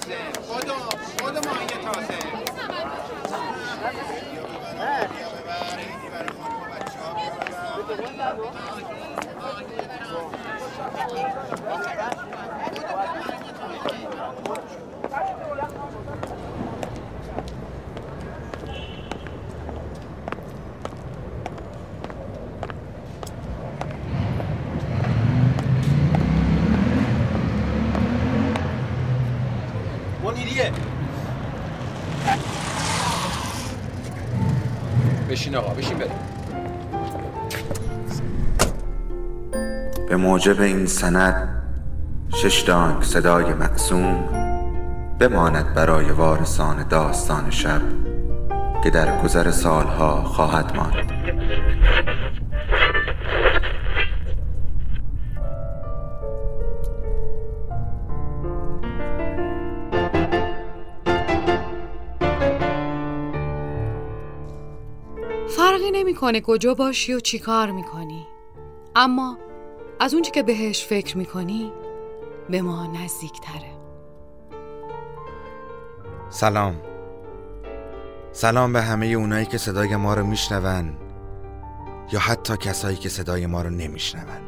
تازه. خودو خودو ماهی تازه. منیریه بشین آقا بشین بریم. به موجب این سند شش دانگ صدای مقسوم بماند برای وارثان داستان شب که در گذر سالها خواهد ماند. فرقی نمی‌کنه کجا باشی و چی کار می‌کنی. اما از اونچه که بهش فکر می‌کنی به ما نزدیکتره. سلام. سلام به همه اونایی که صدای ما رو میشنون یا حتی کسایی که صدای ما رو نمیشنون.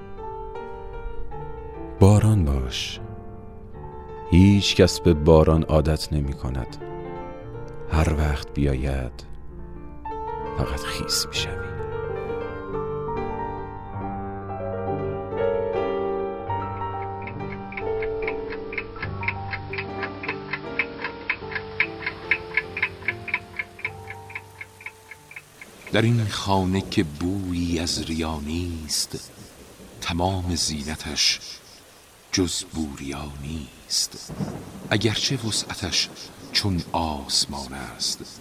باران باش. هیچ کس به باران عادت نمی کند هر وقت بیاید فقط خیس می شوی. در این خانه که بویی از ریا نیست تمام زینتش جز بوریا نیست اگرچه وسعتش چون آسمان است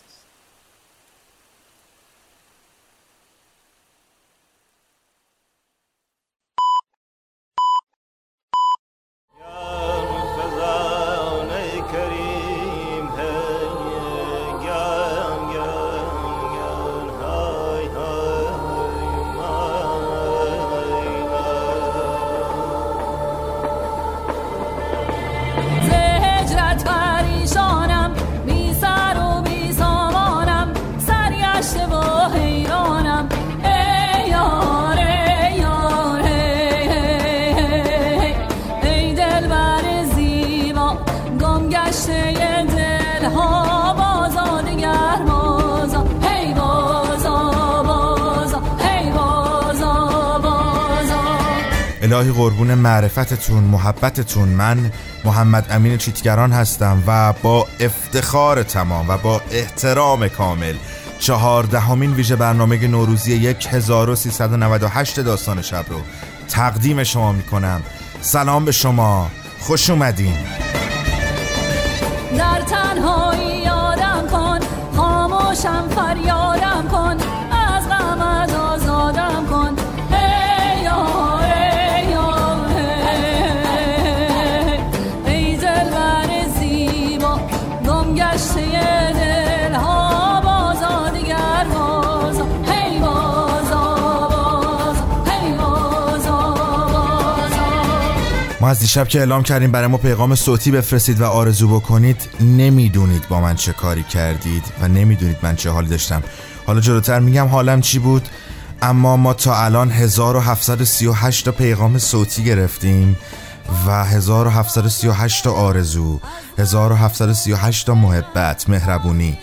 الهی قربون معرفتتون محبتتون. من محمد امین چیتگران هستم و با افتخار تمام و با احترام کامل چهاردهمین ویژه برنامه نوروزی 1398 داستان شب رو تقدیم شما می‌کنم. سلام به شما. خوش اومدین. در تنهایی یادم کن خاموشم فریادم کن. ما از دیشب که اعلام کردیم برای ما پیغام صوتی بفرستید و آرزو بکنید نمی‌دونید با من چه کاری کردید و نمی‌دونید من چه حالی داشتم. حالا جلوتر میگم حالم چی بود اما ما تا الان 1738 تا پیغام صوتی گرفتیم و 1738 تا آرزو 1738 تا محبت مهربونی.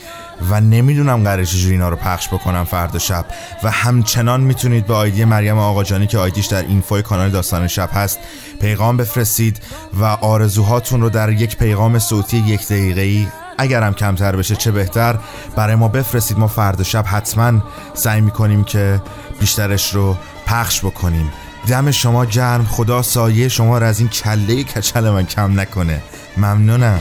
و نمی‌دونم قراره چجوری اینا رو پخش بکنم فردا شب. و همچنان می‌تونید به آیدی مریم آقاجانی که آیدیش در اینفوی کانال داستان شب هست پیغام بفرستید و آرزوهاتون رو در یک پیغام صوتی یک دقیقه ای اگرم کمتر بشه چه بهتر برای ما بفرستید. ما فردا شب حتما سعی می‌کنیم که بیشترش رو پخش بکنیم. دم شما گرم خدا سایه شما رو از این کله کچل من کم نکنه. ممنونم.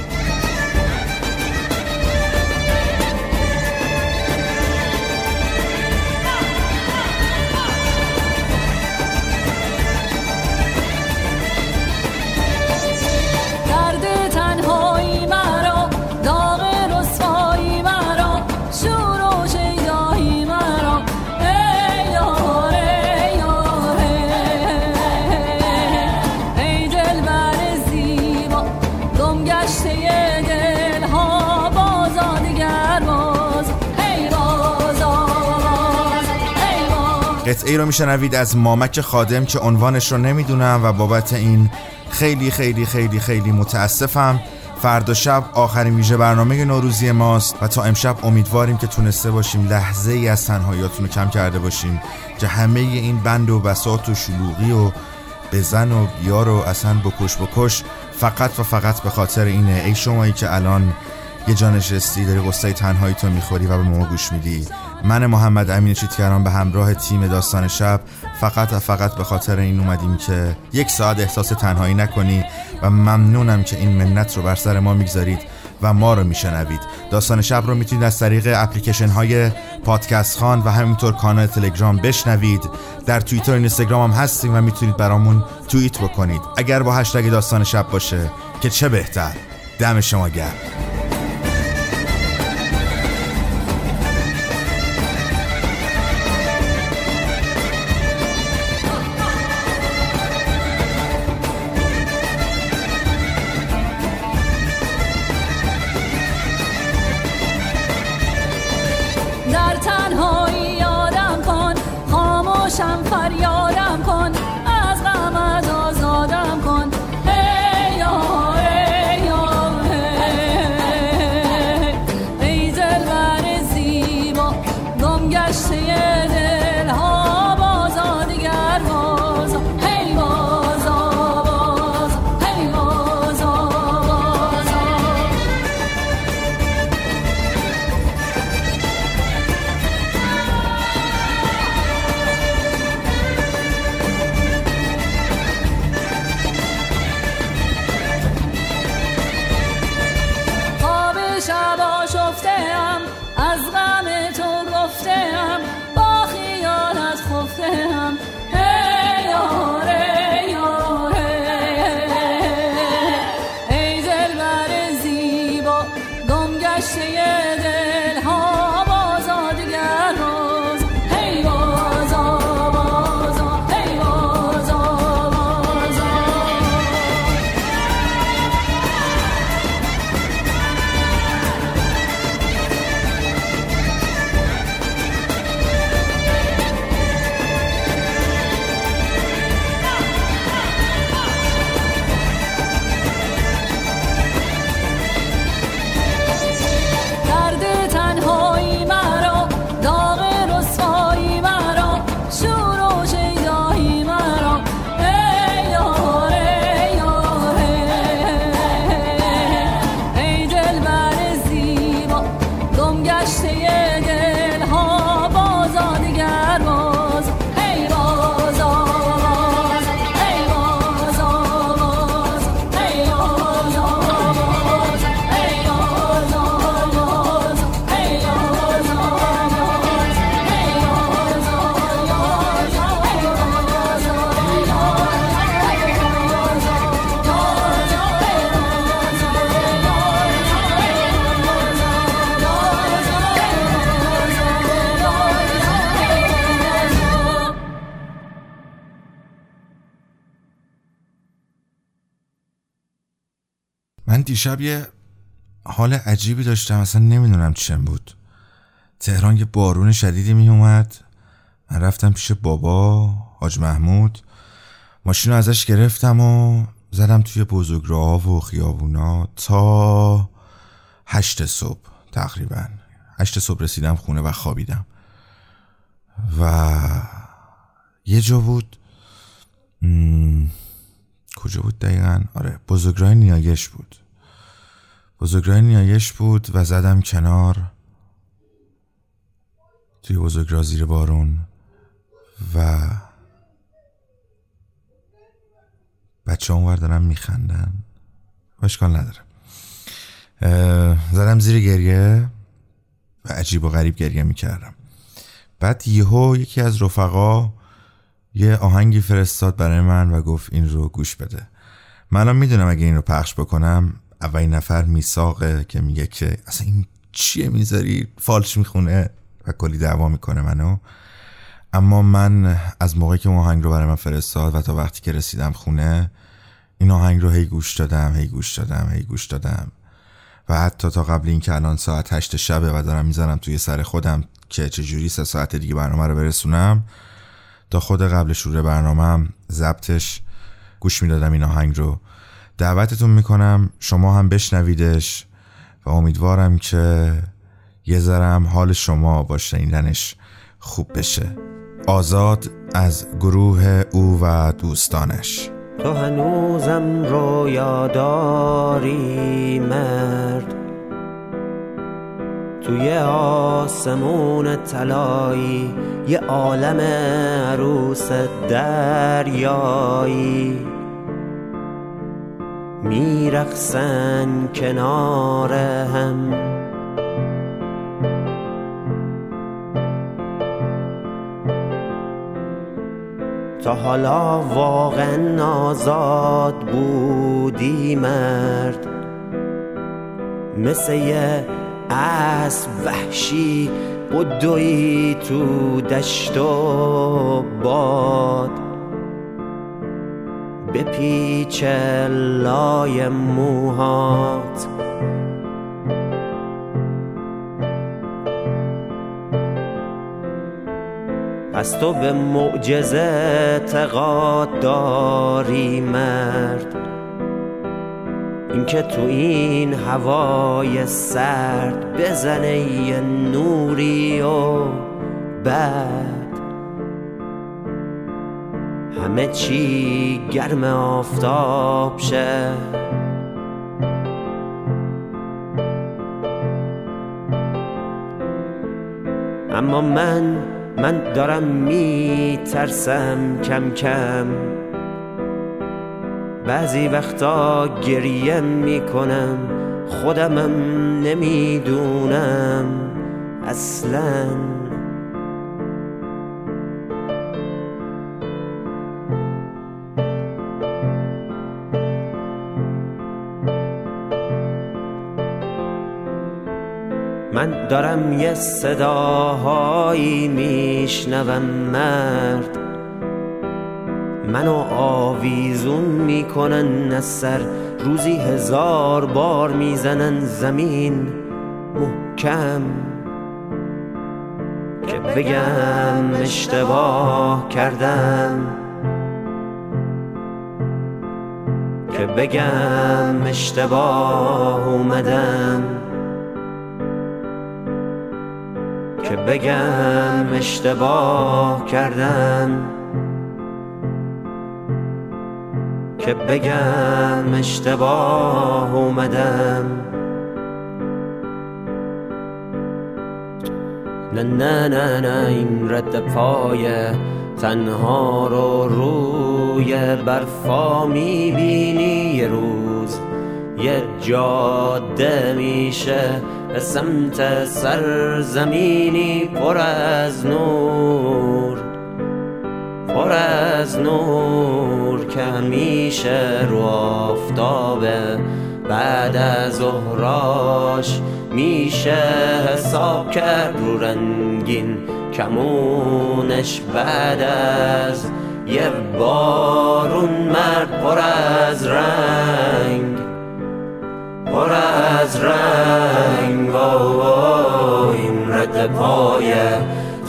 قطعه رو میشنوید از مامک خادم که عنوانش رو نمی‌دونم و بابت این خیلی خیلی خیلی خیلی متاسفم. فردا شب آخرین ویژه برنامه نوروزی ماست و تا امشب امیدواریم که تونسته باشیم لحظه ای از تنهاییاتون رو کم کرده باشیم که همه این بند و بساط و شلوغی و بزن و بیار و اصلا بکش بکش فقط و فقط به خاطر اینه. ای شمایی که الان یه جا نشستی داری قصه تنهایی تو می‌خوری و به ما گوش میدی. من محمد امین چیتگران به همراه تیم داستان شب فقط و فقط به خاطر این اومدیم که یک ساعت احساس تنهایی نکنی و ممنونم که این منت رو بر سر ما می‌گذارید و ما رو میشنوید. داستان شب رو می‌تونید از طریق اپلیکیشن های پادکست خان و همینطور کانال تلگرام بشنوید. در توییتر و اینستاگرام هم هستیم و می‌تونید برامون توییت بکنید. اگر با هشتگ داستان شب باشه که چه بهتر. دم شما گرم. من دیشب یه حال عجیبی داشتم اصلا نمی‌دونم چم بود. تهران یه بارون شدیدی می اومد من رفتم پیش بابا حاج محمود. ماشین ازش گرفتم و زدم توی بزرگراه و خیابونا تا هشت صبح تقریبا. هشت صبح رسیدم خونه و خوابیدم. و یه جا بود کجا بود دقیقا؟ آره بزرگراه نیایش بود. بزرگراه نیایش بود و زدم کنار توی بزرگراه زیر بارون و بچه اونور دارن میخندن. اشکال نداره. زدم زیر گریه و عجیب و غریب گریه می‌کردم. بعد یهو یکی از رفقا یه آهنگی فرستاد برای من و گفت این رو گوش بده. منم می‌دونم اگه این رو پخش بکنم اولین نفر میساقه که میگه که اصلا این چیه می‌ذاری؟ فالش می‌خونه و کلی دعوا می‌کنه منو. اما من از موقعی که آهنگ رو برای من فرستاد و تا وقتی که رسیدم خونه این آهنگ رو هی گوش دادم هی گوش دادم هی گوش دادم. و حتی تا قبل اینکه الان ساعت هشت شبه و دارم می‌زنم توی سر خودم که چجوری سه ساعت دیگه برنامه رو برسونم تا خود قبل شروع برنامه ضبطش گوش می‌دادم این آهنگ رو. دعوتتون می‌کنم شما هم بشنویدش و امیدوارم که یه ذرم حال شما با شنیدنش خوب بشه. آزاد از گروه او و دوستانش. تو هنوزم رویا داری مرد. توی آسمون طلایی یه عالم عروس دریایی. میرقصن کنار هم. تا حالا واقعا آزاد بودی مرد. مثل اسب وحشی بدوی تو دشت و باد. به پیچ لای موهات. پس تو به معجزه اعتقاد داری مرد. اینکه تو این هوای سرد بزنه یه نوری و بعد. همه چی گرم آفتاب شه. اما من من دارم میترسم کم کم. بعضی وقتا گریه می‌کنم. خودمم نمی‌دونم اصلا. من دارم یه صداهایی میشنوم مرد. منو آویزون می‌کنن از سر. روزی هزار بار می‌زنن زمین. محکم. که بگم اشتباه کردم. که بگم اشتباه اومدم. که بگم اشتباه کردم. که بگم اشتباه اومدم. نه نه نه نه این رد پای تنها رو روی برفا می‌بینی. یه روز یه جاده میشه به سمت سرزمینی. پر از نور پر از نور. که همیشه رو آفتابه بعد از ظهراش میشه حساب کرد رو رنگین کمونش بعد از یه بارون مرد پر از رنگ پر از رنگ. و این رد پای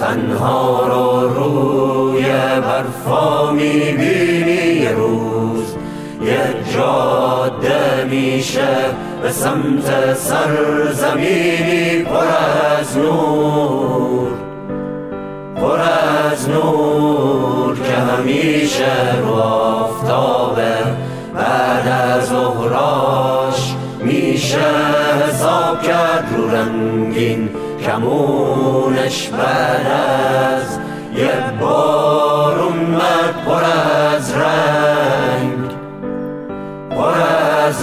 تنها رو روی برفا یه جاده میشه به سمت سرزمینی پر از نور پر از نور که همیشه رو آفتابه. بعد از ظهراش میشه حساب کرد رو رنگین کمونش. بعد از یه بارون مرد پر از رنگ.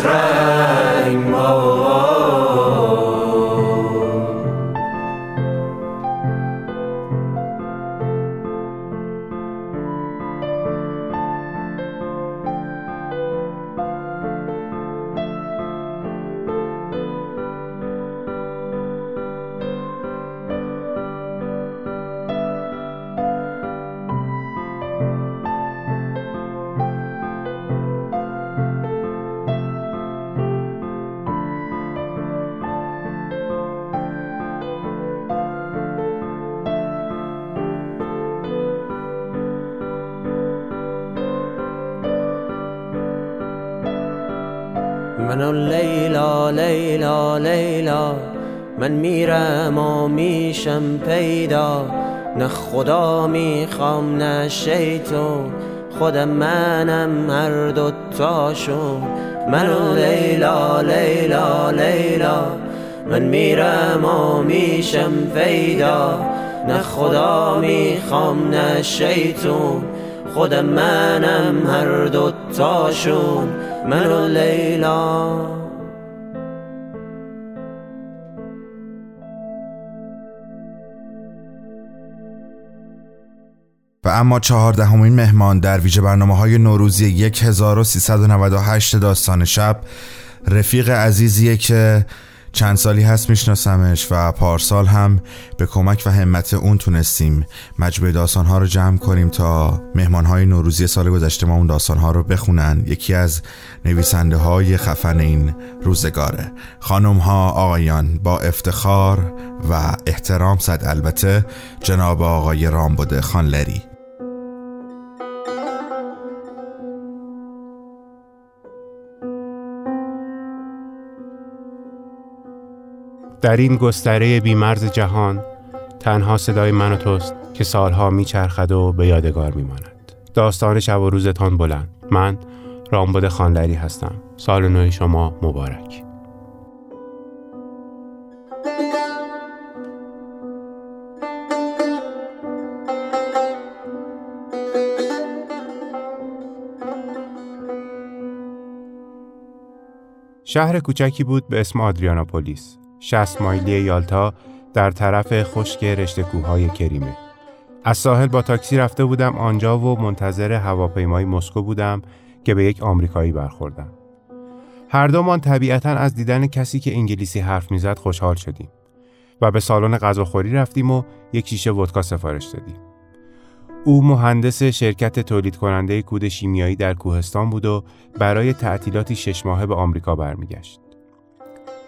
از رنگ منو لیلا لیلا لیلا من میرم و میشم پیدا. نه خدا می‌خوام نه شیطون خودم منم هر دوتاشون منو لیلا لیلا لیلا من میرم و میشم پیدا. نه خدا می‌خوام نه شیطون خودم منم هر دوتاشون منو لیلا. و اما چهاردهمین مهمان در ویژه برنامه های نوروزی 1398 داستان شب رفیق عزیزیه که چند سالی هست میشناسمش و پارسال هم به کمک و همت اون تونستیم مجموعه داستان ها رو جمع کنیم تا مهمان های نوروزی سال گذشته ما اون داستان ها رو بخونن. یکی از نویسنده های خفن این روزگاره. خانم ها آقایان با افتخار و احترام صد البته جناب آقای رامبوده خانلری. در این گستره بیمرز جهان تنها صدای من و توست که سالها میچرخد و به یادگار میماند. داستان شب و روزتان بلند. من رامبد خانلری هستم. سال نو شما مبارک. شهر کوچکی بود به اسم آدریاناپولیس. 60 مایلی یالتا در طرف خشک رشته کوههای کریمه. از ساحل با تاکسی رفته بودم آنجا و منتظر هواپیمای مسکو بودم که به یک آمریکایی برخوردم. هر دومان طبیعتا از دیدن کسی که انگلیسی حرف می‌زد خوشحال شدیم و به سالن غذاخوری رفتیم و یک شیشه ودکا سفارش دادیم. او مهندس شرکت تولید کننده کود شیمیایی در کوهستان بود و برای تعطیلاتی شش ماهه به آمریکا برمیگشت.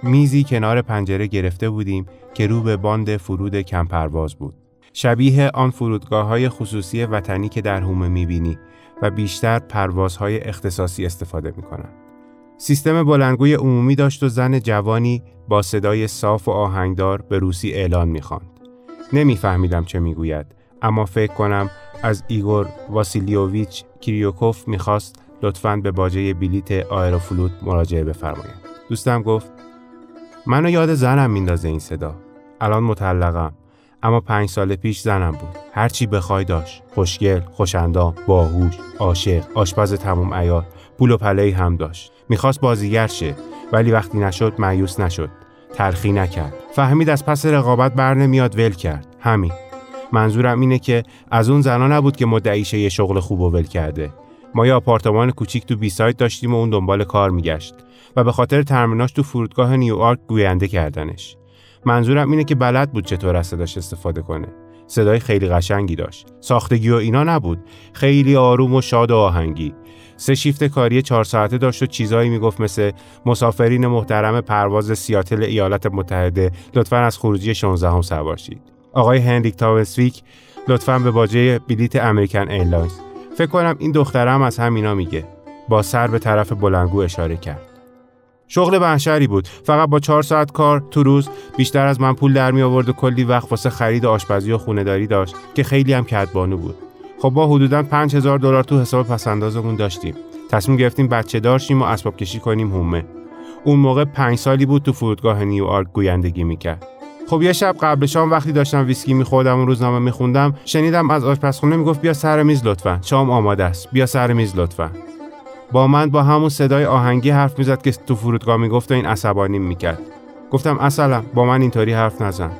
میزی کنار پنجره گرفته بودیم که رو به باند فرود کمپرواز بود. شبیه آن فرودگاه های خصوصی وطنی که در هومه می‌بینی و بیشتر پروازهای اختصاصی استفاده می‌کنند. سیستم بلندگوی عمومی داشت و زن جوانی با صدای صاف و آهنگدار به روسی اعلان می‌خواند. نمیفهمیدم چه می‌گوید اما فکر کنم از ایگور واسیلیوویچ کریوکوف می‌خواست لطفاً به باجه بلیت آیروفلوت مراجعه بفرماید. دوستم گفت منو یاد زنم میندازه این صدا. الان مطلقم اما پنج سال پیش زنم بود. هرچی بخوای داشت خوشگل خوشندام باهوش عاشق آشپز تموم ایار پول و پلهی هم داشت. می‌خواست بازیگر شه ولی وقتی نشد معیوس نشد. تلخی نکرد. فهمید از پس رقابت بر نمیاد ول کرد. همین. منظورم اینه که از اون زنا نبود که مدعیشه یه شغل خوب و ول کرده. ما یه آپارتمان کوچیک تو بی سایت داشتیم و اون دنبال کار میگشت و به خاطر ترمیناش تو فرودگاه نیویورک گوینده کردنش. منظورم اینه که بلد بود چطور از صداش استفاده کنه. صدای خیلی قشنگی داشت. ساختگی و اینا نبود. خیلی آروم و شاد و آهنگی. سه شیفت کاری چهار ساعته داشت و چیزایی می‌گفت مثل مسافرین محترم پرواز سیاتل ایالات متحده لطفا از خروجی 16ام سوار شید. آقای هنریک تاونسویک لطفا به باجه بلیت امریکن ایرلاینز فکر کنم این دخترم از همینا میگه. با سر به طرف بلندگو اشاره کرد. شغل بنشری بود. فقط با چهار ساعت کار تو روز بیشتر از من پول در می آورد و کلی وقت واسه خرید آشپزی و خونداری داشت که خیلی هم کدبانو بود. خب ما حدودا 5000 دلار تو حساب پسندازمون داشتیم. تصمیم گرفتیم بچه داشتیم و اسباب کشی کنیم هومه اون موقع پنج سالی بود تو فرودگاه نیویورک گویندگی می‌کرد. خب یه شب قبل شام وقتی داشتم ویسکی میخوردم و روزنامه میخوندم شنیدم از آشپزخونه می‌گفت بیا سر میز لطفا. شام آماده است. بیا سر میز لطفا. با من با همون صدای آهنگی حرف می‌زد که تو فرودگاه می‌گفت و این عصبانی می‌کرد. گفتم اصلا با من اینطوری حرف نزن.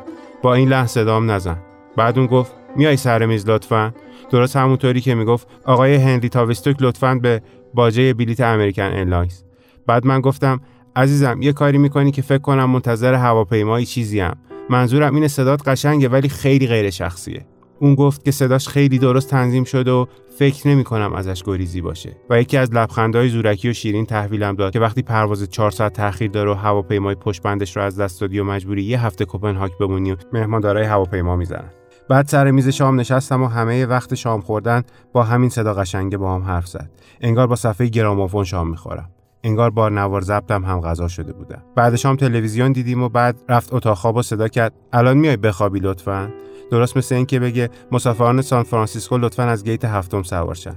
با این لحن صدام نزن. بعد اون گفت میای سر میز لطفا. درست همونطوری که می‌گفت. آقای هنری تاویستوک لطفا به باجه بلیت امریکن ایرلاینز. بعد من گفتم عزیزم یه کاری می‌کنی که فکر کنم منتظر هواپیمایی چیزی هم منظورم اینه صدات قشنگه ولی خیلی غیر شخصیه. اون گفت که صداش خیلی درست تنظیم شده و فکر نمی کنم ازش گریزی باشه. و یکی از لبخندهای زورکی و شیرین تحویلم داد که وقتی پرواز 4 ساعت تاخیر داره و هواپیمای پشت بندش رو از دست دادی و مجبوری یه هفته کوپنهاگ بمونی و مهماندارای هواپیما می‌زنن. بعد سر میز شام نشستم و همه وقت شام خوردن با همین صدا قشنگه با هم حرف زد. انگار با صفحه گرامافون شام می‌خورم. انگار بار نوار ضبطم هم غذا شده بودم بعد شام تلویزیون دیدیم و بعد رفت اتاق خواب و صدا کرد. الان میای بخوابی لطفا؟ درست مثل اینکه بگه مسافران سان فرانسیسکو لطفا از گیت هفتم سوار شن.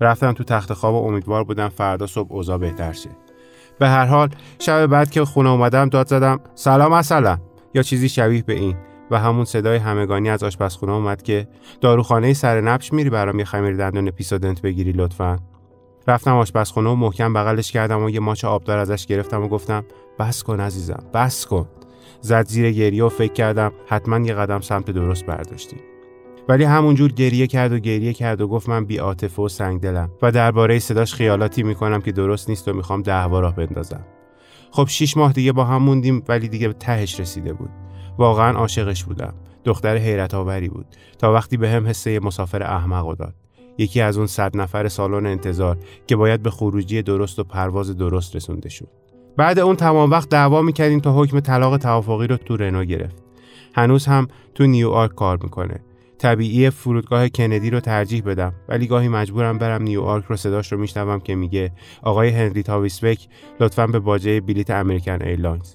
رفتم تو تخت خواب و امیدوار بودم فردا صبح اوضاع بهتر شه. به هر حال شب بعد که خونه اومدم داد زدم سلام اصلا یا چیزی شبیه به این. و همون صدای همگانی از آشپزخونه اومد که داروخانه سر نبش میری برام یه خمیر دندون پیسودنت بگیری لطفا. رفتم آشپزخونه و محکم بغلش کردم و یه ماچ آبدار ازش گرفتم و گفتم بس کن عزیزم بس کن. زد زیر گریه و فکر کردم حتما یه قدم سمت درست برداشتیم. ولی همونجور گریه کرد و گریه کرد و گفت من بی عاطفه و سنگ دلم و درباره صداش خیالاتی می‌کنم که درست نیست و می‌خوام دعوا راه بندازم. خب شیش ماه دیگه با هم موندیم ولی دیگه تهش رسیده بود. واقعا عاشقش بودم. دختر حیرت آوری بود. تا وقتی به هم حسه مسافر احمق داد. یکی از اون صد نفر سالن انتظار که باید به خروجی درست و پرواز درست رسونده شد. بعد اون تمام وقت دعوا می‌کردیم تا حکم طلاق توافقی رو تو رنو گرفت. هنوز هم تو نیویورک کار می‌کنه. طبیعی فرودگاه کندی رو ترجیح بدم ولی گاهی مجبورم برم نیویورک رو صداش رو میشنوم که میگه آقای هنری تاویستوک لطفا به باجه بلیت امریکن ایرلاینز.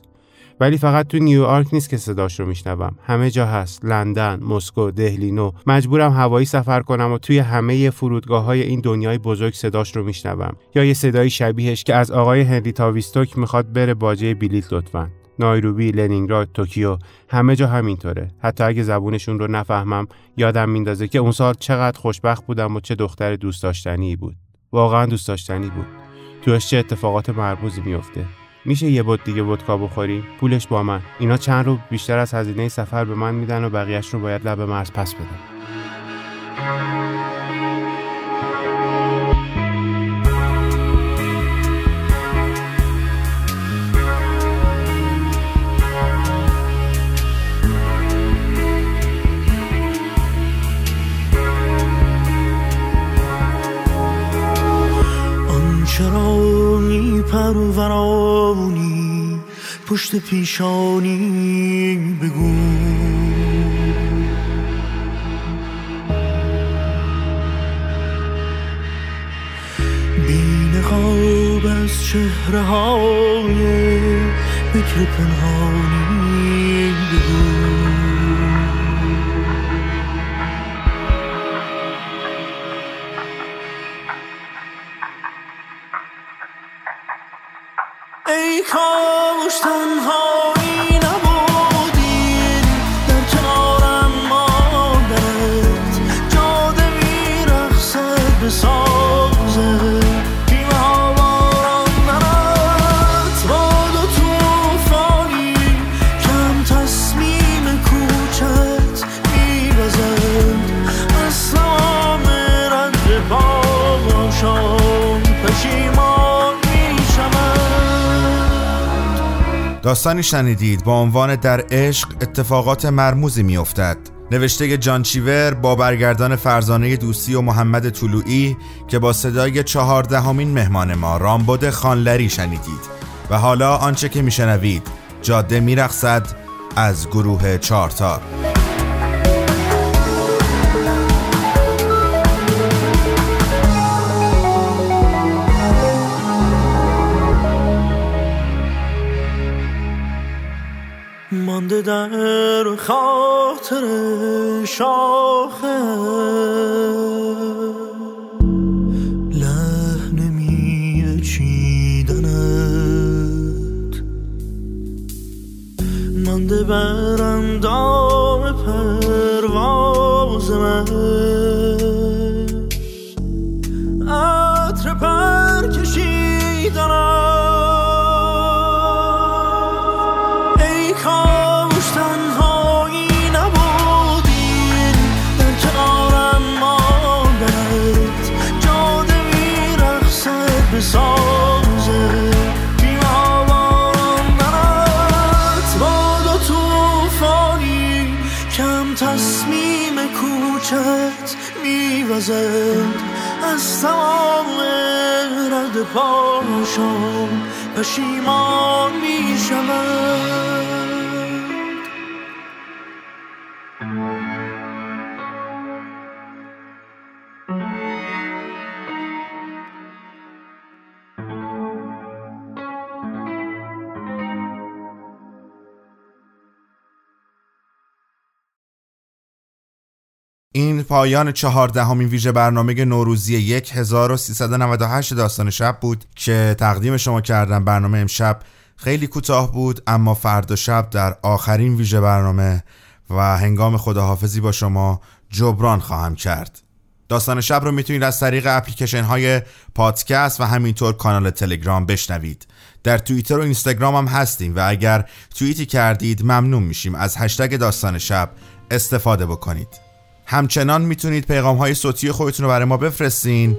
ولی فقط تو نیویورک نیست که صداش رو میشنوم همه جا هست لندن مسکو دهلی‌نو مجبورم هوایی سفر کنم و توی همه فرودگاه های این دنیای بزرگ صداش رو میشنوم یا یه صدای شبیهش که از آقای هنری تاویستوک می‌خواد بره باجه بلیت لطفا نایروبی، لنینگراد، توکیو همه جا همینطوره. حتی اگه زبونشون رو نفهمم یادم میندازه که اون سال چقدر خوشبخت بودم و چه دختر دوست داشتنی بود. واقعا دوست داشتنی بود. توش چه اتفاقات مرموزی میفته. میشه یه بوت دیگه ودکا بخوریم پولش با من. اینا چند رو بیشتر از هزینه سفر به من میدن و بقیهش رو باید لب مرز پس بدم. چرا پرورانی؟ پشت پیشانی بگو. بین خواب از چهره های بکر پنهانی بگو. داستانی شنیدید با عنوان در عشق اتفاقات مرموزی میافتد. نوشته جان چیور با برگردان فرزانه دوستی و محمد طلوعی که با صدای چهاردهمین مهمان ما رامبد خانلری شنیدید. و حالا آنچه که میشنوید جاده میرخصد از گروه چارتار در خاطر شاخه میوزد از تمام رد پاشان پشیمان می‌شود پایان چهاردهمین ویژه برنامه نوروزی 1398 داستان شب بود که تقدیم شما کردم برنامه امشب خیلی کوتاه بود اما فردا شب در آخرین ویژه برنامه و هنگام خداحافظی با شما جبران خواهم کرد. داستان شب رو می‌تونید از طریق اپلیکیشن های پادکست و همینطور کانال تلگرام بشنوید. در توییتر و اینستاگرام هم هستیم و اگر توییتی کردید ممنون میشیم. از هشتگ داستان شب استفاده بکنید. همچنان می‌تونید پیغام های صوتی خودتون رو برای ما بفرستین.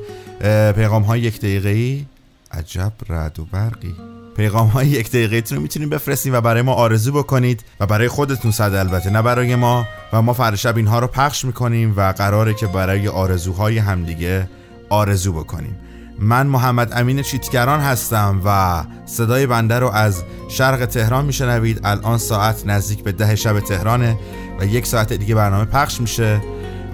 پیغام های یک دقیقه ای عجب رد و برقی. پیغام های یک دقیقه رو می‌تونید بفرستین و برای ما آرزو بکنید و برای خودتون صد البته نه برای ما. و ما فردا شب اینها رو پخش می‌کنیم و قراره که برای آرزوهای همدیگه آرزو بکنیم. من محمد امین چیتگران هستم و صدای بنده رو از شرق تهران میشنوید. الان ساعت نزدیک به ده شب تهرانه و یک ساعت دیگه برنامه پخش میشه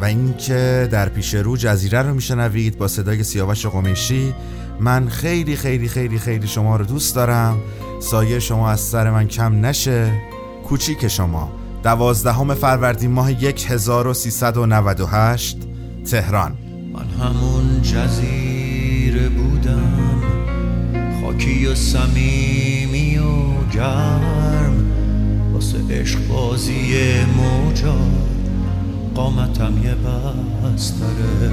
و اینکه در پیش رو جزیره رو میشنوید با صدای سیاوش قمیشی. من خیلی خیلی خیلی خیلی شما رو دوست دارم. سایه شما از سر من کم نشه. کوچیک شما. دوازدهم فروردین ماه 1398 تهران. من همون جزیره خاکی و سمیمی و گرم واسه عشق بازی موجا قامتم یه بستره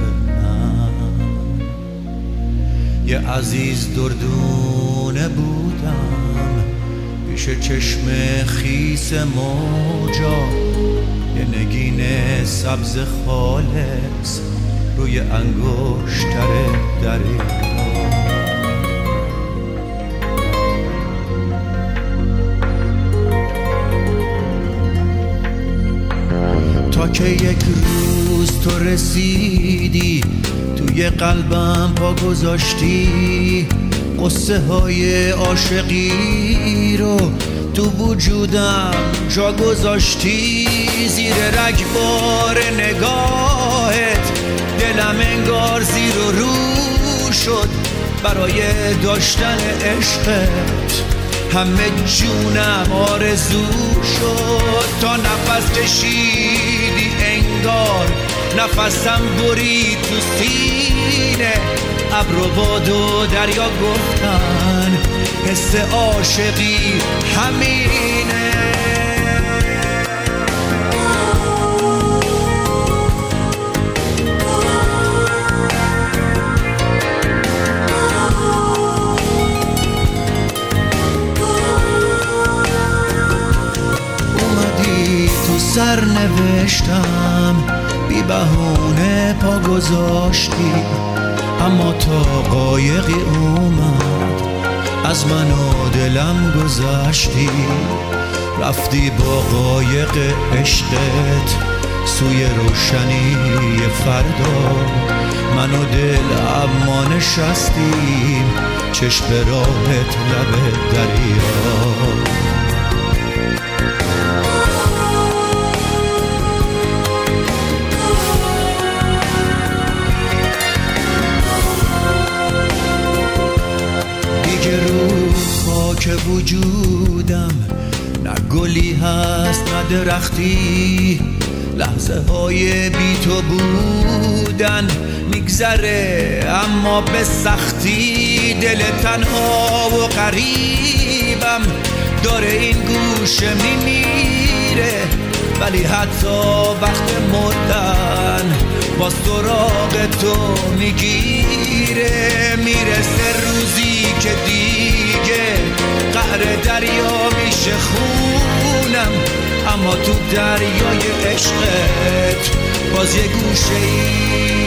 یه عزیز دردونه بودم پیش چشم خیس موجا. یه نگین سبز خالص روی انگشتر دریا که یک روز تو رسیدی توی قلبم پا گذاشتی. قصه های عاشقی رو تو وجودم جا گذاشتی. زیر رگبار نگاهت دلم انگار زیر و رو شد. برای داشتن عشقت همه جونم آرزو شد. تا نفس کشیدی انگار نفسم برید تو سینه. ابر و دریا گفتن حس عاشقی همینه. اومدی تو سر نوشتم. بی بهونه پا گذاشتی. اما تا قایقی اومد از من و دلم گذشتی. رفتی با قایق عشقت سوی روشنی فردا. من و دل اما نشستیم. چشم راهت لب دریا درختی لحظه های بی تو بودن میگذره اما به سختی دل تنها و قریبم داره این گوشه میمیره. ولی حتی وقت مردن با سراغ تو می‌گیره. می‌رسه روزی که دیگه قهر دریا میشه خونم اما تو دریای عشقت باز یه گوشه ای.